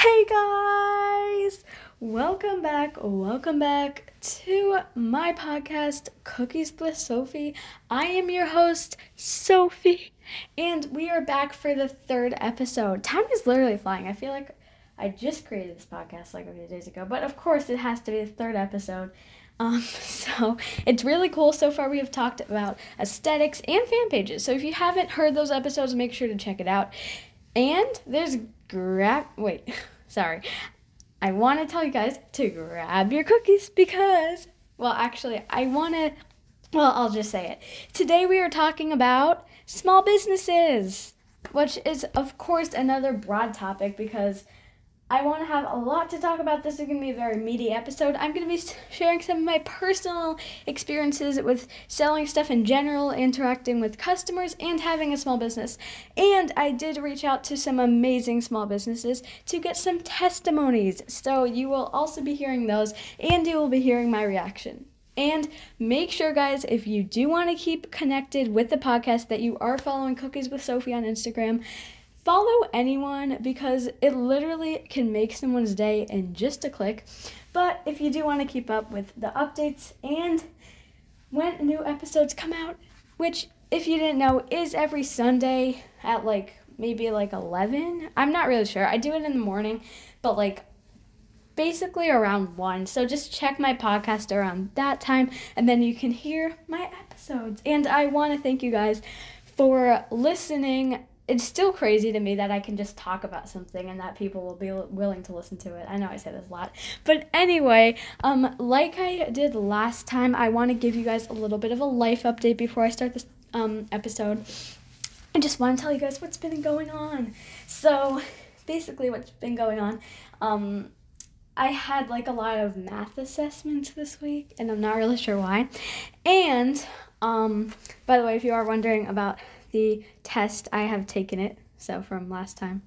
Hey guys! Welcome back, welcome back to my podcast, Cookies with Sophie. I am your host, Sophie, and we are back for the third episode. Time is literally flying. I feel like I just created this podcast like a few days ago, but of course it has to be the third episode. Um, so it's really cool. So far, we have talked about aesthetics and fan pages. So if you haven't heard those episodes, make sure to check it out. And there's grab. Wait, sorry. I want to tell you guys to grab your cookies because, well, actually, I want to. Well, I'll just say it. Today we are talking about small businesses, which is, of course, another broad topic because I want to have a lot to talk about. This is going to be a very meaty episode. I'm going to be sharing some of my personal experiences with selling stuff in general, interacting with customers, and having a small business. And I did reach out to some amazing small businesses to get some testimonies. So you will also be hearing those, and you will be hearing my reaction. And make sure, guys, if you do want to keep connected with the podcast, that you are following Cookies with Sophie on Instagram follow anyone because it literally can make someone's day in just a click. But if you do want to keep up with the updates and when new episodes come out, which if you didn't know is every Sunday at like maybe like 11. I'm not really sure. I do it in the morning, but like basically around 1. So just check my podcast around that time and then you can hear my episodes. And I want to thank you guys for listening it's still crazy to me that I can just talk about something and that people will be willing to listen to it. I know I say this a lot. But anyway, um like I did last time, I want to give you guys a little bit of a life update before I start this um episode. I just want to tell you guys what's been going on. So, basically what's been going on um I had like a lot of math assessments this week and I'm not really sure why. And um by the way, if you are wondering about the test, I have taken it. So from last time.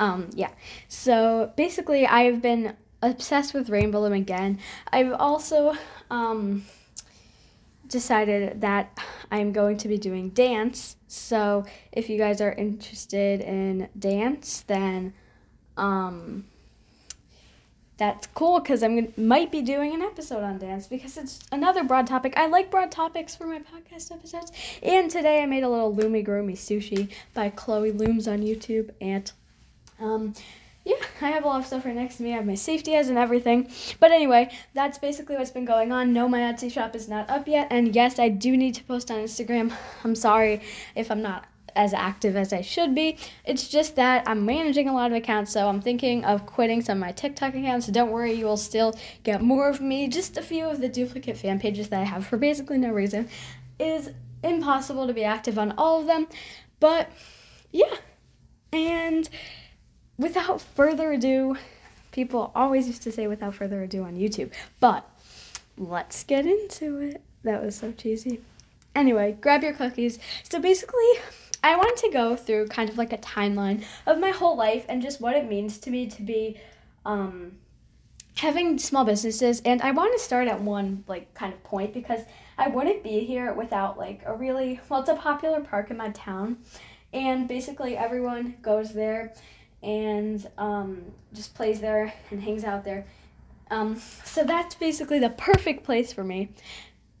Um, yeah. So basically, I've been obsessed with Rainbow Loom again. I've also um, decided that I'm going to be doing dance. So if you guys are interested in dance, then um, that's cool because gonna, might be doing an episode on dance because it's another broad topic. I like broad topics for my podcast episodes. And today I made a little Loomigurumi sushi by Chloe Looms on YouTube. And um, yeah, I have a lot of stuff right next to me. I have my safety eyes and everything. But anyway, that's basically what's been going on. No, my Etsy shop is not up yet. And yes, I do need to post on Instagram. I'm sorry if I'm not as active as I should be. It's just that I'm managing a lot of accounts, so I'm thinking of quitting some of my TikTok accounts. So don't worry, you will still get more of me. Just a few of the duplicate fan pages that I have for basically no reason. It is impossible to be active on all of them, but yeah. And without further ado, people always used to say without further ado on YouTube, but let's get into it. That was so cheesy. Anyway, grab your cookies. So basically, I wanted to go through kind of like a timeline of my whole life and just what it means to me to be um, having small businesses. And I want to start at one like kind of point because I wouldn't be here without like a really well, it's a popular park in my town, and basically everyone goes there and um, just plays there and hangs out there. Um, so that's basically the perfect place for me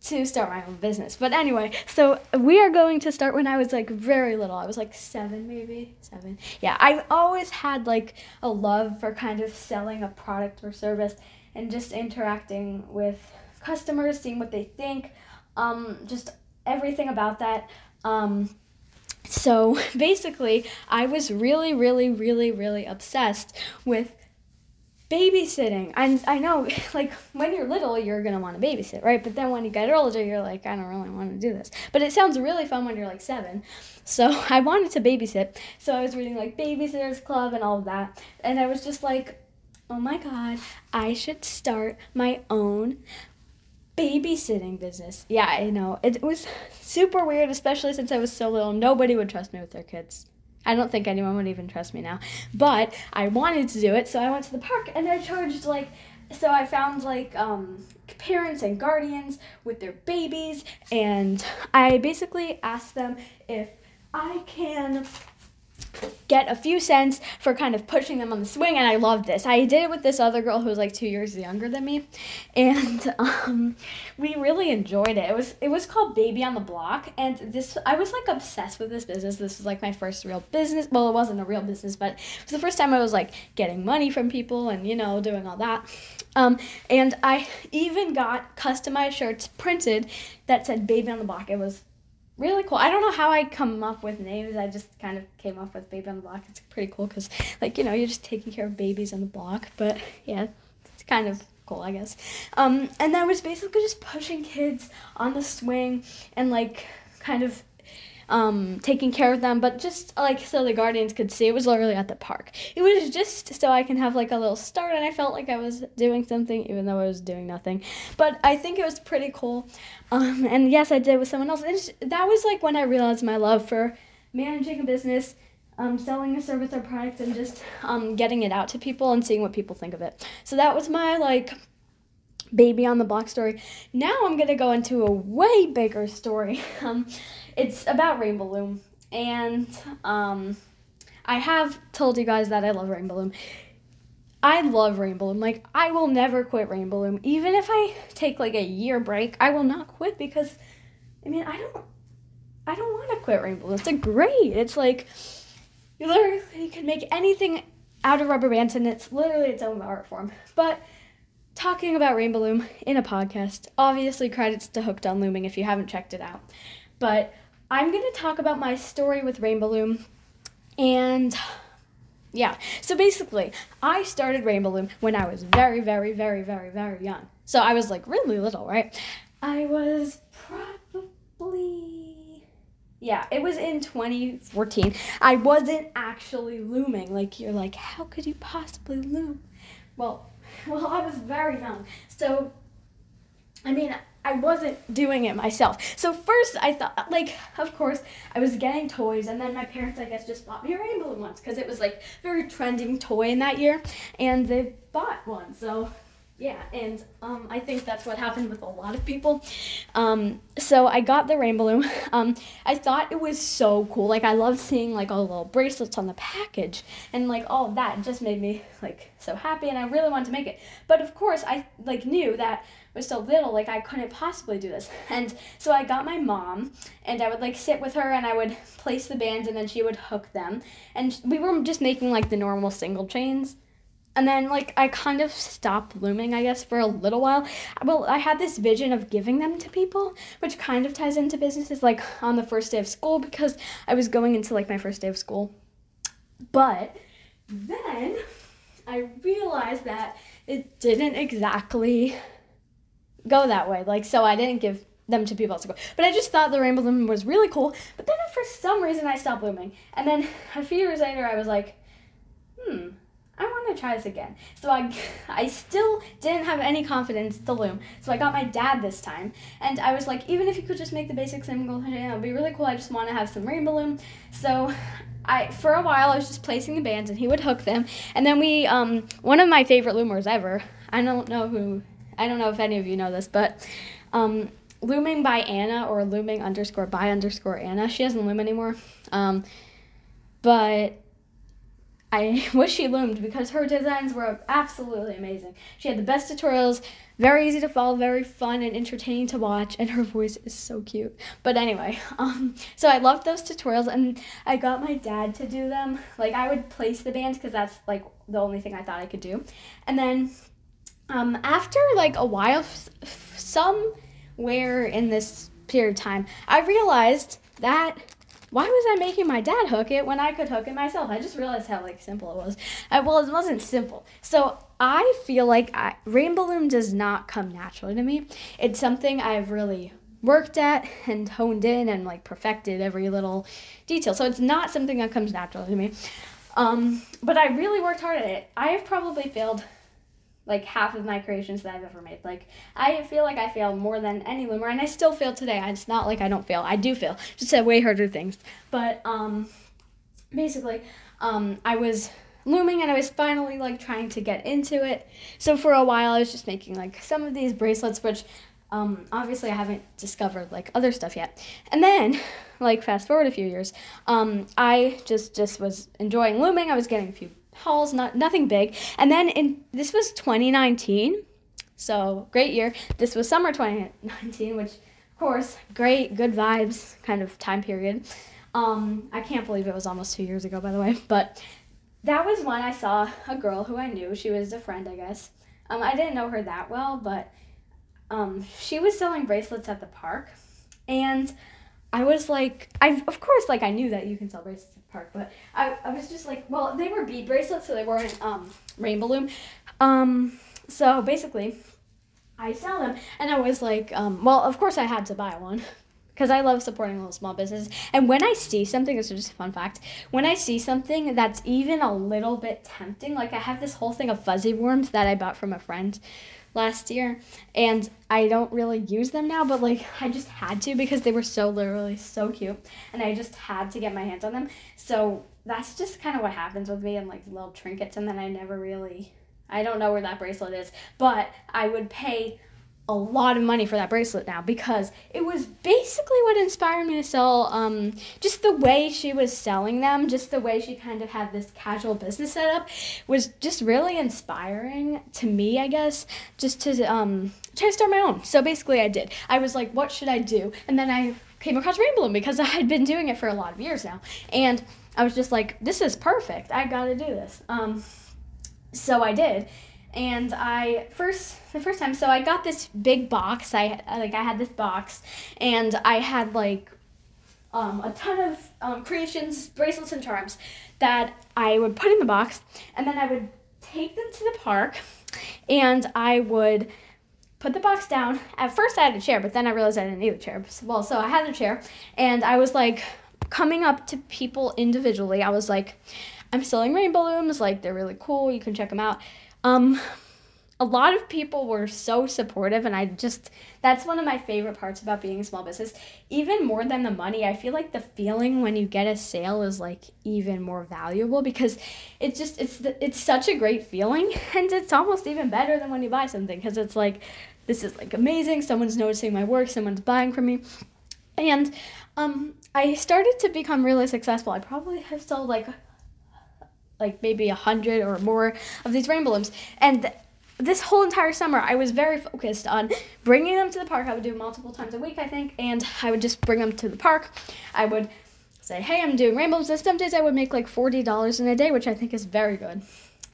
to start my own business. But anyway, so we are going to start when I was like very little. I was like seven, maybe seven. Yeah, I always had like a love for kind of selling a product or service and just interacting with customers, seeing what they think, um, just everything about that. Um, so basically, I was really, really, really, really obsessed with babysitting. I I know, like when you're little, you're gonna want to babysit, right? But then when you get older, you're like, I don't really want to do this. But it sounds really fun when you're like seven. So I wanted to babysit. So I was reading like Babysitters Club and all of that, and I was just like, oh my god, I should start my own babysitting business. Yeah, I know. It was super weird, especially since I was so little. Nobody would trust me with their kids. I don't think anyone would even trust me now. But I wanted to do it, so I went to the park and I charged like so I found like um, parents and guardians with their babies, and I basically asked them if I can get a few cents for kind of pushing them on the swing and i loved this. I did it with this other girl who was like two years younger than me and um, we really enjoyed it. It was it was called baby on the block and this i was like obsessed with this business. This was like my first real business well it wasn't a real business but it was the first time i was like getting money from people and you know doing all that. Um, and i even got customized shirts printed that said baby on the block. It was really cool. I don't know how I come up with names. I just kind of came up with Baby on the Block. It's pretty cool because, like, you know, you're just taking care of babies on the block. But yeah, it's kind of cool, I guess. Um, and I was basically just pushing kids on the swing and, like, kind of um, taking care of them, but just like so the guardians could see. It was literally at the park. It was just so I can have like a little start, and I felt like I was doing something, even though I was doing nothing. But I think it was pretty cool. Um, and yes, I did with someone else. And that was like when I realized my love for managing a business. Um, selling a service or product and just um, getting it out to people and seeing what people think of it. So that was my like baby on the block story. Now I'm gonna go into a way bigger story. Um, it's about Rainbow Loom, and um, I have told you guys that I love Rainbow Loom. I love Rainbow Loom. Like I will never quit Rainbow Loom, even if I take like a year break. I will not quit because, I mean, I don't, I don't want to quit Rainbow Loom. It's a great. It's like you literally can make anything out of rubber bands, and it's literally its own art form. But talking about Rainbow Loom in a podcast. Obviously, credits to Hooked on Looming if you haven't checked it out. But I'm going to talk about my story with Rainbow Loom. And yeah, so basically, I started Rainbow Loom when I was very, very, very, very, very young. So I was like really little, right? I was probably. Yeah, it was in 2014. I wasn't actually looming. Like, you're like, how could you possibly loom? Well, well, I was very young. So, I mean, I wasn't doing it myself. So first I thought, like, of course, I was getting toys, and then my parents, I guess, just bought me a rainbow once because it was like very trending toy in that year, and they bought one. So yeah, and um, I think that's what happened with a lot of people. Um, so I got the rainbow loom. Um, I thought it was so cool. Like I loved seeing like all the little bracelets on the package and like all of that. It just made me like so happy, and I really wanted to make it. But of course, I like knew that was so little, like I couldn't possibly do this. And so I got my mom, and I would like sit with her, and I would place the bands, and then she would hook them, and we were just making like the normal single chains and then like I kind of stopped looming, I guess, for a little while. Well, I had this vision of giving them to people, which kind of ties into businesses like on the first day of school because I was going into like my first day of school. But then I realized that it didn't exactly go that way. Like so I didn't give them to people else to go. But I just thought the rainbow loom was really cool. But then for some reason I stopped looming. And then a few years later I was like, hmm, I want to try this again. So I, I still didn't have any confidence to loom. So I got my dad this time, and I was like, even if you could just make the basic single, it would be really cool. I just want to have some rainbow loom. So I, for a while, I was just placing the bands, and he would hook them. And then we, um, one of my favorite loomers ever. I don't know who, I don't know if any of you know this, but, um, looming by Anna or looming underscore by underscore Anna. She doesn't loom anymore. Um, but I wish she loomed because her designs were absolutely amazing. She had the best tutorials, very easy to follow, very fun and entertaining to watch, and her voice is so cute. But anyway, um, so I loved those tutorials, and I got my dad to do them. Like I would place the bands because that's like the only thing I thought I could do, and then um, after like a while, somewhere in this period of time, I realized that why was I making my dad hook it when I could hook it myself? I just realized how like simple it was. I, well, it wasn't simple. So I feel like I, rainbow loom does not come naturally to me. It's something I've really worked at and honed in and like perfected every little detail. So it's not something that comes naturally to me. Um, but I really worked hard at it. I have probably failed like half of my creations that I've ever made. Like I feel like I fail more than any loomer, and I still fail today. It's not like I don't fail. I do fail, just at way harder things. But um, basically, um, I was looming and I was finally like trying to get into it. So for a while, I was just making like some of these bracelets, which Um, obviously, I haven't discovered like other stuff yet. And then, like fast forward a few years, um, I just just was enjoying looming. I was getting a few hauls, not nothing big. And then in this was 2019, so great year. This was summer 2019, which of course great, good vibes kind of time period. Um, I can't believe it was almost two years ago, by the way. But that was when I saw a girl who I knew. She was a friend, I guess. Um, I didn't know her that well, but um, she was selling bracelets at the park, and I was like, I of course like I knew that you can sell bracelets park, but I, I was just like, well, they were bead bracelets, so they weren't um, rainbow loom. Um, so basically, I sell them, and I was like, um, well, of course I had to buy one. Because I love supporting little small businesses. And when I see something, this is just a fun fact. When I see something that's even a little bit tempting, like I have this whole thing of fuzzy worms that I bought from a friend last year and I don't really use them now but like I just had to because they were so literally so cute and I just had to get my hands on them. So that's just kind of what happens with me and like little trinkets and then I never really I don't know where that bracelet is but I would pay a lot of money for that bracelet now because it was basically what inspired me to sell um, just the way she was selling them just the way she kind of had this casual business set up was just really inspiring to me i guess just to um, try to start my own. So basically i did. I was like what should i do? And then i came across rainbow because i had been doing it for a lot of years now. And i was just like this is perfect. I gotta do this. Um, so i did and I first the first time so I got this big box I like I had this box and I had like um, a ton of um, creations bracelets and charms that I would put in the box and then I would take them to the park and I would put the box down. At first I had a chair but then I realized I didn't need a chair well so I had a chair and I was like coming up to people individually. I was like I'm selling rainbow looms like they're really cool you can check them out um, a lot of people were so supportive and i just that's one of my favorite parts about being a small business. Even more than the money i feel like the feeling when you get a sale is like even more valuable because it's just it's it's such a great feeling and it's almost even better than when you buy something because it's like this is like amazing someone's noticing my work someone's buying from me. And um i started to become really successful. I probably have sold like like maybe a hundred or more of these rainbow. And this whole entire summer, I was very focused on bringing them to the park. I would do multiple times a week, I think, and I would just bring them to the park. I would say, "Hey, I'm doing rainbows." And some days I would make like forty dollars in a day, which I think is very good.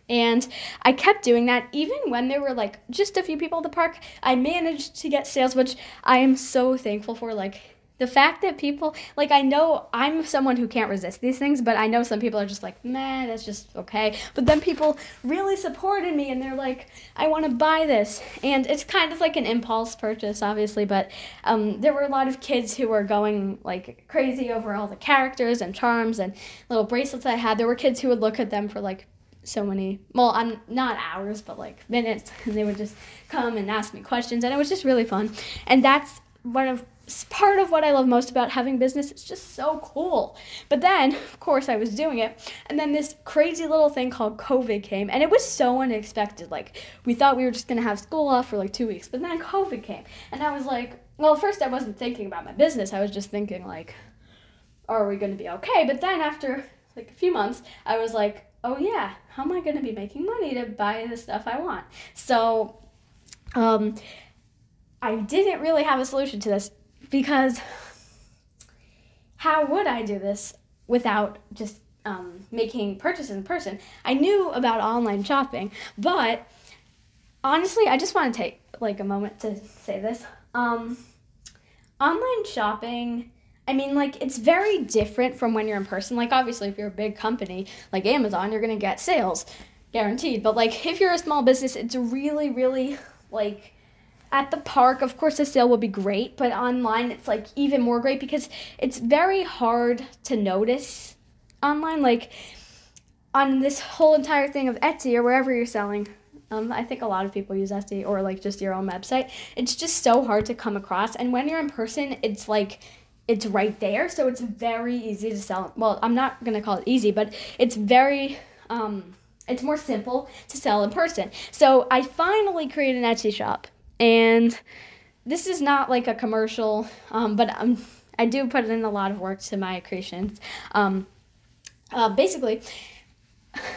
And I kept doing that even when there were like just a few people at the park. I managed to get sales, which I am so thankful for. Like the fact that people like I know I'm someone who can't resist these things, but I know some people are just like, man, that's just okay. But then people really supported me and they're like, I want to buy this, and it's kind of like an impulse purchase, obviously. But um, there were a lot of kids who were going like crazy over all the characters and charms and little bracelets I had. There were kids who would look at them for like so many well i'm not hours but like minutes and they would just come and ask me questions and it was just really fun and that's one of part of what I love most about having business. It's just so cool. But then, of course, I was doing it, and then this crazy little thing called COVID came, and it was so unexpected. Like we thought we were just gonna have school off for like two weeks, but then COVID came, and I was like, well, first I wasn't thinking about my business. I was just thinking like, are we gonna be okay? But then after like a few months, I was like, oh yeah, how am I gonna be making money to buy the stuff I want? So, um. I didn't really have a solution to this because how would I do this without just um, making purchases in person? I knew about online shopping, but honestly, I just want to take like a moment to say this. Um, online shopping. I mean, like, it's very different from when you're in person. Like, obviously, if you're a big company like Amazon, you're going to get sales guaranteed. But, like, if you're a small business, it's really, really, like, at the park, of course, the sale will be great, but online it's like even more great because it's very hard to notice online. Like on this whole entire thing of Etsy or wherever you're selling, um, I think a lot of people use Etsy or like just your own website. It's just so hard to come across, and when you're in person, it's like it's right there, so it's very easy to sell. Well, I'm not gonna call it easy, but it's very um, it's more simple to sell in person. So I finally created an Etsy shop and this is not like a commercial, um, but um, I do put in a lot of work to my creations. Um, uh, basically,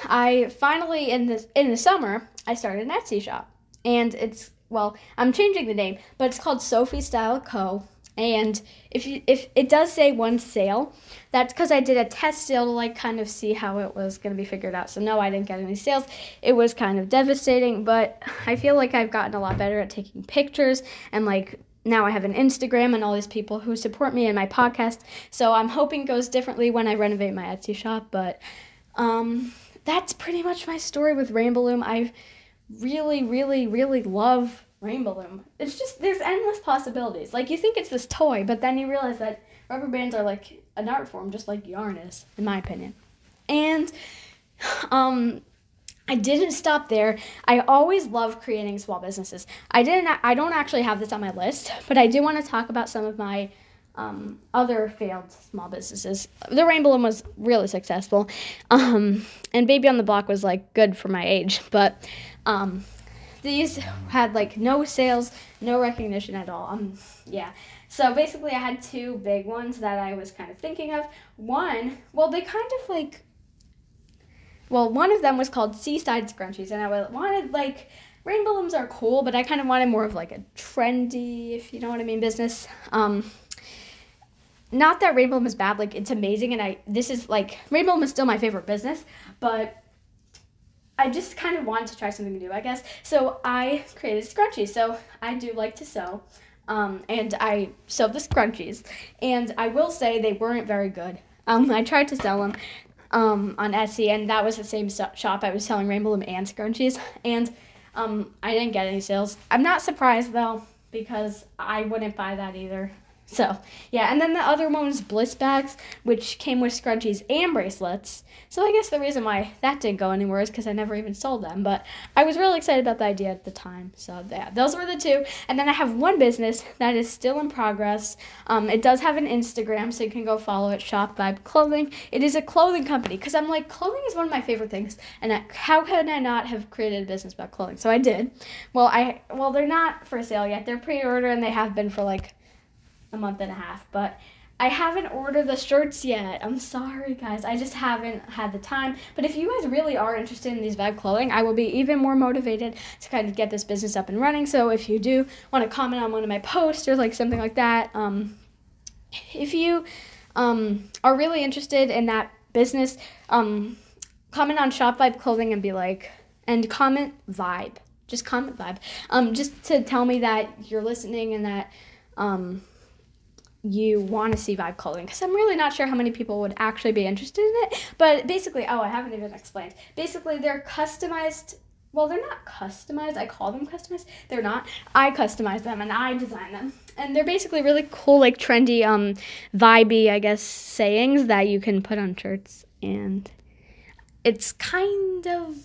I finally in the in the summer I started an Etsy shop, and it's well I'm changing the name, but it's called Sophie Style Co. And if you if it does say one sale, that's because I did a test sale to like kind of see how it was gonna be figured out. So no, I didn't get any sales. It was kind of devastating, but I feel like I've gotten a lot better at taking pictures and like now I have an Instagram and all these people who support me and my podcast. So I'm hoping goes differently when I renovate my Etsy shop. But um, that's pretty much my story with Rainbow Loom. I really, really, really love Rainbow Loom. It's just there's endless possibilities. Like you think it's this toy, but then you realize that rubber bands are like an art form, just like yarn is, in my opinion. And um, I didn't stop there. I always love creating small businesses. I didn't. I don't actually have this on my list, but I do want to talk about some of my um, other failed small businesses. The Rainbow Loom was really successful, um, and Baby on the Block was like good for my age, but um, these had like no sales, no recognition at all. Um, yeah. So basically, I had two big ones that I was kind of thinking of. One, well, they kind of like well, one of them was called Seaside Scrunchies, and I wanted like rainbow looms are cool, but I kind of wanted more of like a trendy, if you know what I mean, business. Um, not that rainbow loom is bad, like it's amazing, and I this is like rainbow loom is still my favorite business, but I just kind of wanted to try something new, I guess. So I created scrunchies. So I do like to sew. Um, and I sewed the scrunchies, and I will say they weren't very good. Um, I tried to sell them, um, on Etsy, and that was the same shop I was selling Rainbow Loom and scrunchies, and um, I didn't get any sales. I'm not surprised though because I wouldn't buy that either. So, yeah, and then the other one was Bliss Bags, which came with scrunchies and bracelets. So I guess the reason why that didn't go anywhere is because I never even sold them. But I was really excited about the idea at the time. So, yeah, those were the two. And then I have one business that is still in progress. Um, it does have an Instagram, so you can go follow it, Shop Vibe Clothing. It is a clothing company because I'm like, clothing is one of my favorite things. And I, how could I not have created a business about clothing? So I did. Well, I well, they're not for sale yet. They're pre-order and they have been for like a month and a half, but I haven't ordered the shirts yet. I'm sorry, guys. I just haven't had the time. But if you guys really are interested in these vibe clothing, I will be even more motivated to kind of get this business up and running. So if you do want to comment on one of my posts or like something like that, um, if you um, are really interested in that business, um, comment on Shop Vibe Clothing and be like, and comment vibe. Just comment vibe. Um, just to tell me that you're listening and that um, you want to see vibe clothing because I'm really not sure how many people would actually be interested in it. But basically, oh, I haven't even explained. Basically, they're customized. Well, they're not customized. I call them customized. They're not. I customize them and I design them. And they're basically really cool, like trendy, um, vibey, I guess, sayings that you can put on shirts. And it's kind of.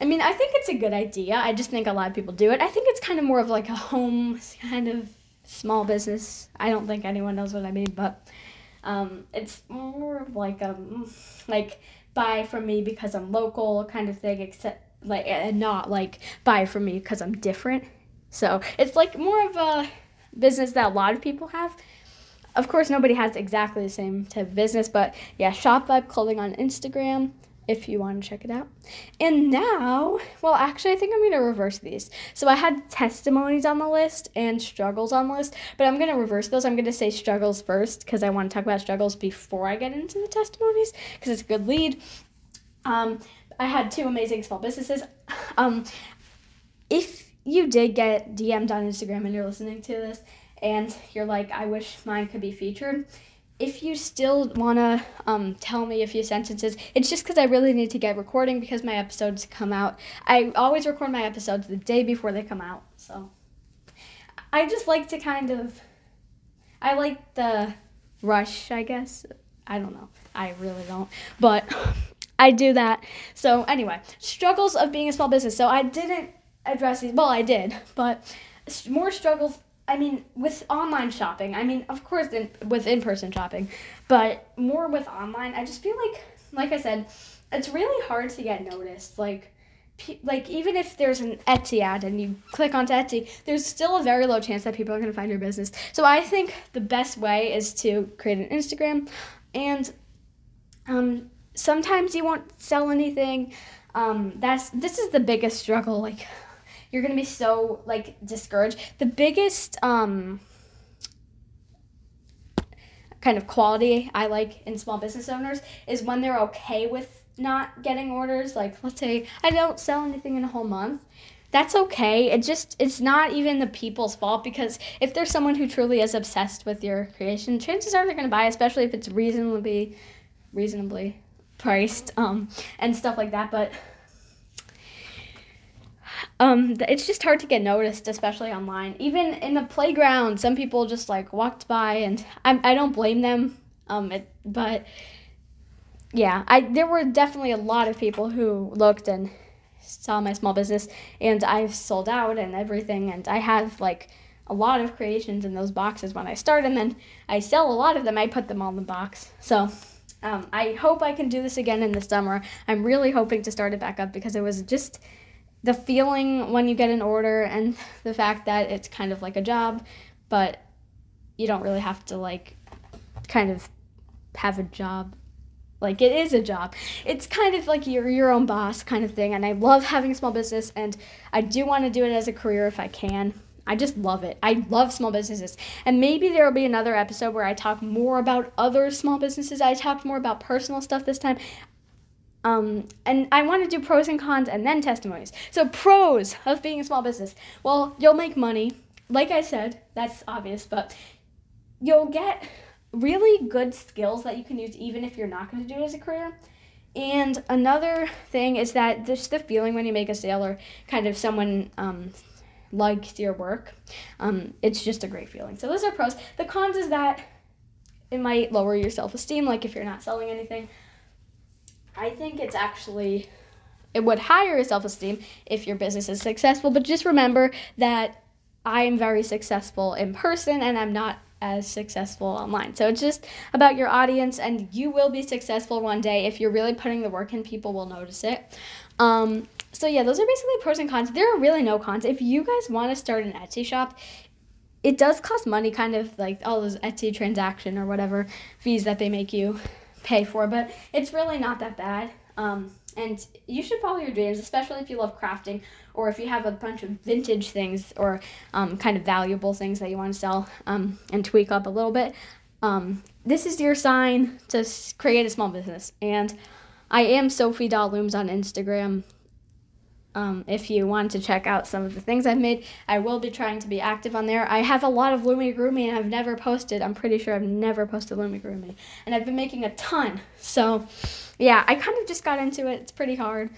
I mean, I think it's a good idea. I just think a lot of people do it. I think it's kind of more of like a home kind of small business. I don't think anyone knows what I mean, but um, it's more of like a um, like buy from me because I'm local kind of thing, except like and not like buy from me because I'm different. So it's like more of a business that a lot of people have. Of course, nobody has exactly the same type of business, but yeah, Shop Vibe Clothing on Instagram if you want to check it out. And now, well, actually, I think I'm going to reverse these. So I had testimonies on the list and struggles on the list, but I'm going to reverse those. I'm going to say struggles first because I want to talk about struggles before I get into the testimonies because it's a good lead. Um, I had two amazing small businesses. Um, if you did get DM'd on Instagram and you're listening to this and you're like, I wish mine could be featured, if you still want to um, tell me a few sentences, it's just because I really need to get recording because my episodes come out. I always record my episodes the day before they come out. So I just like to kind of, I like the rush, I guess. I don't know. I really don't. But I do that. So anyway, struggles of being a small business. So I didn't address these. Well, I did, but more struggles I mean, with online shopping, I mean, of course, in, with in person shopping, but more with online, I just feel like, like I said, it's really hard to get noticed. Like, like even if there's an Etsy ad and you click onto Etsy, there's still a very low chance that people are going to find your business. So I think the best way is to create an Instagram, and um, sometimes you won't sell anything. Um, that's this is the biggest struggle. Like you're gonna be so like discouraged. The biggest um kind of quality I like in small business owners is when they're okay with not getting orders. Like, let's say I don't sell anything in a whole month. That's okay. It just it's not even the people's fault because if there's someone who truly is obsessed with your creation, chances are they're gonna buy, especially if it's reasonably reasonably priced um and stuff like that. But um, it's just hard to get noticed, especially online. Even in the playground, some people just like walked by, and I, I don't blame them. Um, it, but yeah, I there were definitely a lot of people who looked and saw my small business, and I've sold out and everything, and I have like a lot of creations in those boxes when I start, and then I sell a lot of them. I put them all in the box, so. Um, I hope I can do this again in the summer. I'm really hoping to start it back up because it was just the feeling when you get an order and the fact that it's kind of like a job, but you don't really have to like kind of have a job. Like it is a job. It's kind of like you're your own boss kind of thing. And I love having a small business and I do want to do it as a career if I can. I just love it. I love small businesses. And maybe there will be another episode where I talk more about other small businesses. I talked more about personal stuff this time. Um, and I want to do pros and cons and then testimonies. So, pros of being a small business. Well, you'll make money. Like I said, that's obvious, but you'll get really good skills that you can use even if you're not going to do it as a career. And another thing is that just the feeling when you make a sale or kind of someone um, likes your work, um, it's just a great feeling. So, those are pros. The cons is that it might lower your self esteem, like if you're not selling anything. I think it's actually it would higher your self-esteem if your business is successful, but just remember that I am very successful in person and I'm not as successful online. So it's just about your audience and you will be successful one day if you're really putting the work in, people will notice it. Um, so yeah, those are basically pros and cons. There are really no cons. If you guys want to start an Etsy shop, it does cost money, kind of like all those Etsy transaction or whatever fees that they make you pay for, but it's really not that bad. Um, and you should follow your dreams, especially if you love crafting or if you have a bunch of vintage things or um, kind of valuable things that you want to sell um, and tweak up a little bit. Um, this is your sign to create a small business. And I am Sophie Looms on Instagram. Um, if you want to check out some of the things I've made, I will be trying to be active on there. I have a lot of Loomigurumi and I've never posted. I'm pretty sure I've never posted Loomigurumi. And I've been making a ton. So, yeah, I kind of just got into it. It's pretty hard.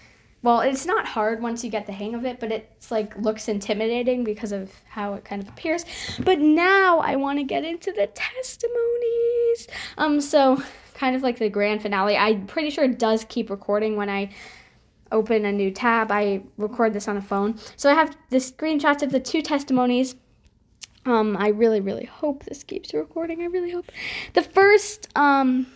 Well, it's not hard once you get the hang of it, but it's like looks intimidating because of how it kind of appears. But now I want to get into the testimonies. Um, so kind of like the grand finale. I'm pretty sure it does keep recording when I open a new tab. I record this on a phone. So I have the screenshots of the two testimonies. Um, I really, really hope this keeps recording. I really hope. The first um,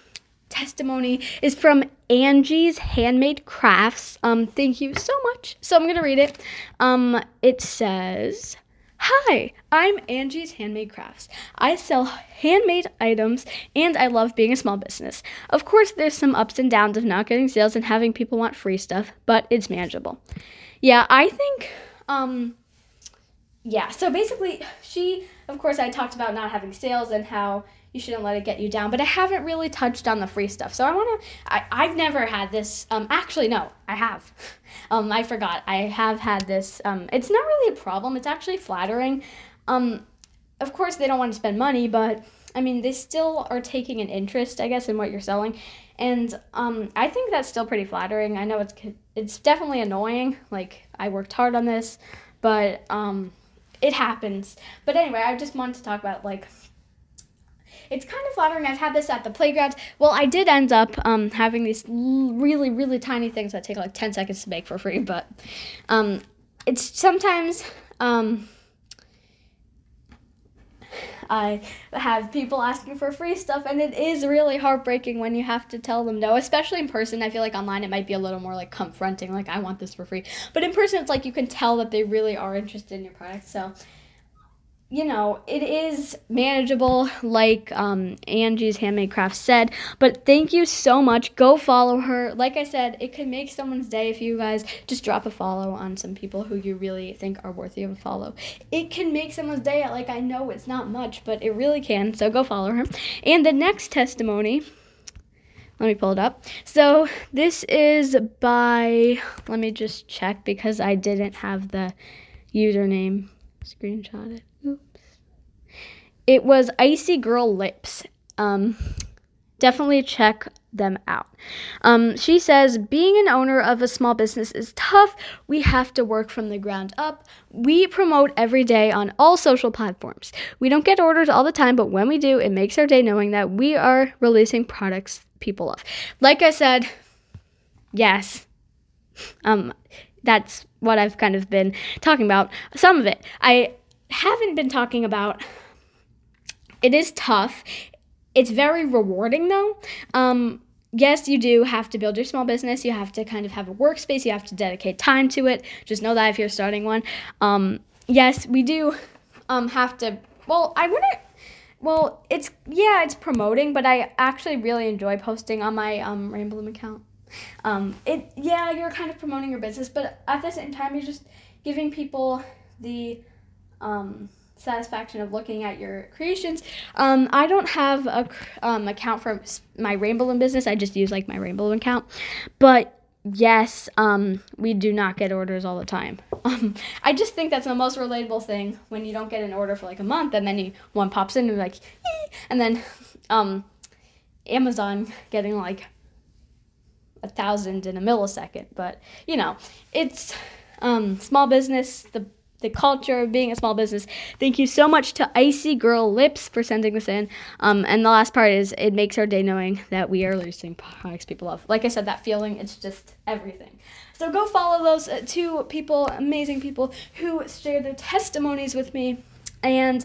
testimony is from Angie's Handmade Crafts. Um, thank you so much. So I'm going to read it. Um, it says. Hi, I'm Angie's Handmade Crafts. I sell handmade items and I love being a small business. Of course, there's some ups and downs of not getting sales and having people want free stuff, but it's manageable. Yeah, I think, um, yeah, so basically, she, of course, I talked about not having sales and how you shouldn't let it get you down. But I haven't really touched on the free stuff. So I want to, I've never had this. Um, actually, no, I have. Um, I forgot. I have had this. Um, it's not really a problem. It's actually flattering. Um, of course, they don't want to spend money, but I mean, they still are taking an interest, I guess, in what you're selling. And um, I think that's still pretty flattering. I know it's it's definitely annoying. Like I worked hard on this, but um, it happens. But anyway, I just wanted to talk about like it's kind of flattering. I've had this at the playground. Well, I did end up um, having these really, really tiny things that take like 10 seconds to make for free, but um, it's sometimes. Um, I have people asking for free stuff, and it is really heartbreaking when you have to tell them no, especially in person. I feel like online it might be a little more like confronting, like, I want this for free. But in person, it's like you can tell that they really are interested in your product. So, you know, it is manageable, like um, Angie's Handmade Crafts said. But thank you so much. Go follow her. Like I said, it could make someone's day if you guys just drop a follow on some people who you really think are worthy of a follow. It can make someone's day. Like, I know it's not much, but it really can. So go follow her. And the next testimony. Let me pull it up. So this is by, let me just check because I didn't have the username screenshotted. It was Icy Girl Lips. Um, definitely check them out. Um, she says, being an owner of a small business is tough. We have to work from the ground up. We promote every day on all social platforms. We don't get orders all the time, but when we do, it makes our day knowing that we are releasing products people love. Like I said, yes. Um, that's what I've kind of been talking about. Some of it. I haven't been talking about it is tough. It's very rewarding though. Um, yes, you do have to build your small business. You have to kind of have a workspace. You have to dedicate time to it. Just know that if you're starting one. Um, yes, we do um, have to. Well, I wouldn't. Well, it's yeah, it's promoting, but I actually really enjoy posting on my um, Bloom account. Um, it yeah, you're kind of promoting your business, but at the same time, you're just giving people the um, satisfaction of looking at your creations. Um, I don't have a um, account for my Rainbow business. I just use like my Rainbow account. But yes, um, we do not get orders all the time. Um, I just think that's the most relatable thing when you don't get an order for like a month and then you, one pops in and like, Ee! and then um, Amazon getting like a thousand in a millisecond. But you know, it's um, small business. The the culture of being a small business. Thank you so much to Icy Girl Lips for sending this in. Um, and the last part is it makes our day knowing that we are losing products people love. Like I said, that feeling, it's just everything. So go follow those uh, two people, amazing people who share their testimonies with me. And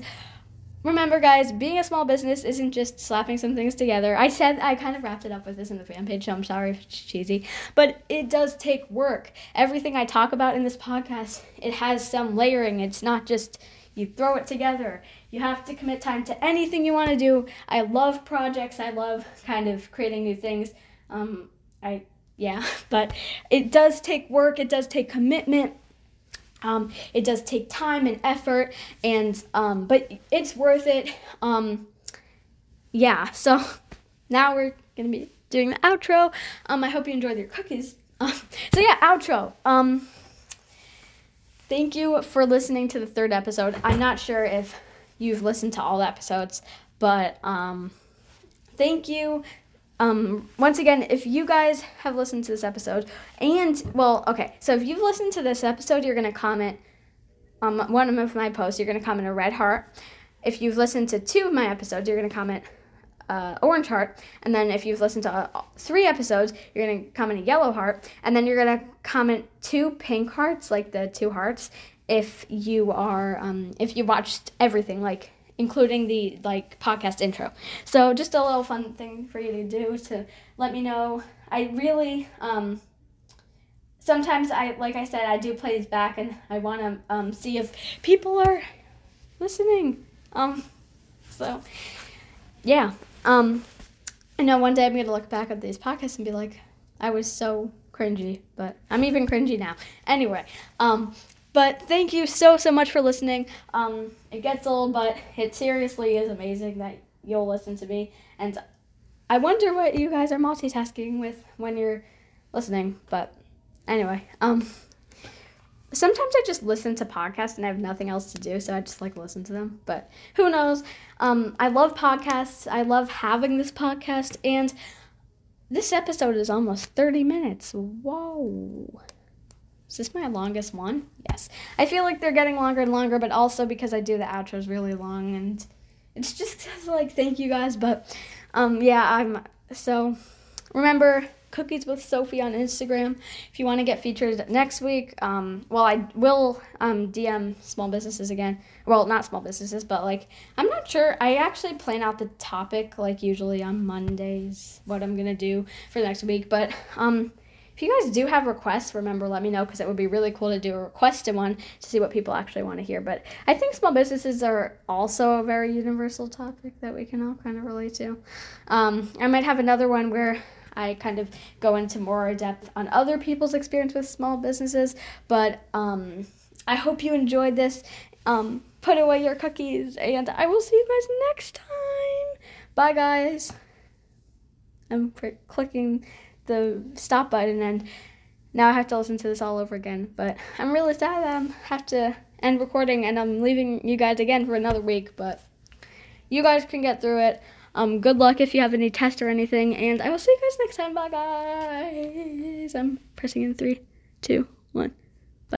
remember, guys, being a small business isn't just slapping some things together. I said I kind of wrapped it up with this in the fan page, so I'm sorry if it's cheesy, but it does take work. Everything I talk about in this podcast, it has some layering. It's not just you throw it together. You have to commit time to anything you want to do. I love projects. I love kind of creating new things. Um, I yeah, but it does take work. It does take commitment. Um, it does take time and effort, and um, but it's worth it. Um, yeah, so now we're gonna be doing the outro. Um, I hope you enjoyed your cookies. Um, so yeah, outro. Um, thank you for listening to the third episode. I'm not sure if you've listened to all the episodes, but um, thank you um, once again, if you guys have listened to this episode, and well, okay, so if you've listened to this episode, you're gonna comment on um, one of my posts. You're gonna comment a red heart. If you've listened to two of my episodes, you're gonna comment uh, orange heart, and then if you've listened to uh, three episodes, you're gonna comment a yellow heart, and then you're gonna comment two pink hearts, like the two hearts, if you are um, if you watched everything, like including the like podcast intro. So just a little fun thing for you to do to let me know. I really um sometimes I like I said I do play these back and I want to um see if people are listening. Um so yeah. Um I know one day I'm to look back at these podcasts and be like I was so cringy, but I'm even cringy now. Anyway, um but thank you so so much for listening. Um, it gets old, but it seriously is amazing that you'll listen to me. And I wonder what you guys are multitasking with when you're listening. But anyway, um, sometimes I just listen to podcasts and I have nothing else to do, so I just like listen to them. But who knows? Um, I love podcasts. I love having this podcast, and this episode is almost 30 minutes. Whoa. Is this my longest one? Yes. I feel like they're getting longer and longer, but also because I do the outros really long and it's just like thank you guys, but um yeah, I'm so remember Cookies with Sophie on Instagram. If you want to get featured next week, um, well, I will um, DM small businesses again. Well, not small businesses, but like I'm not sure. I actually plan out the topic like usually on Mondays what I'm gonna do for next week. But um, if you guys do have requests, remember let me know because it would be really cool to do a requested one to see what people actually want to hear. But I think small businesses are also a very universal topic that we can all kind of relate to. Um, I might have another one where I kind of go into more depth on other people's experience with small businesses. But um, I hope you enjoyed this. Um, put away your cookies, and I will see you guys next time. Bye, guys. I'm clicking the stop button and now I have to listen to this all over again. But I'm really sad that I have to end recording and I'm leaving you guys again for another week. But you guys can get through it. Um, good luck if you have any tests or anything, and I will see you guys next time. Bye, guys. I'm pressing in three, two, one.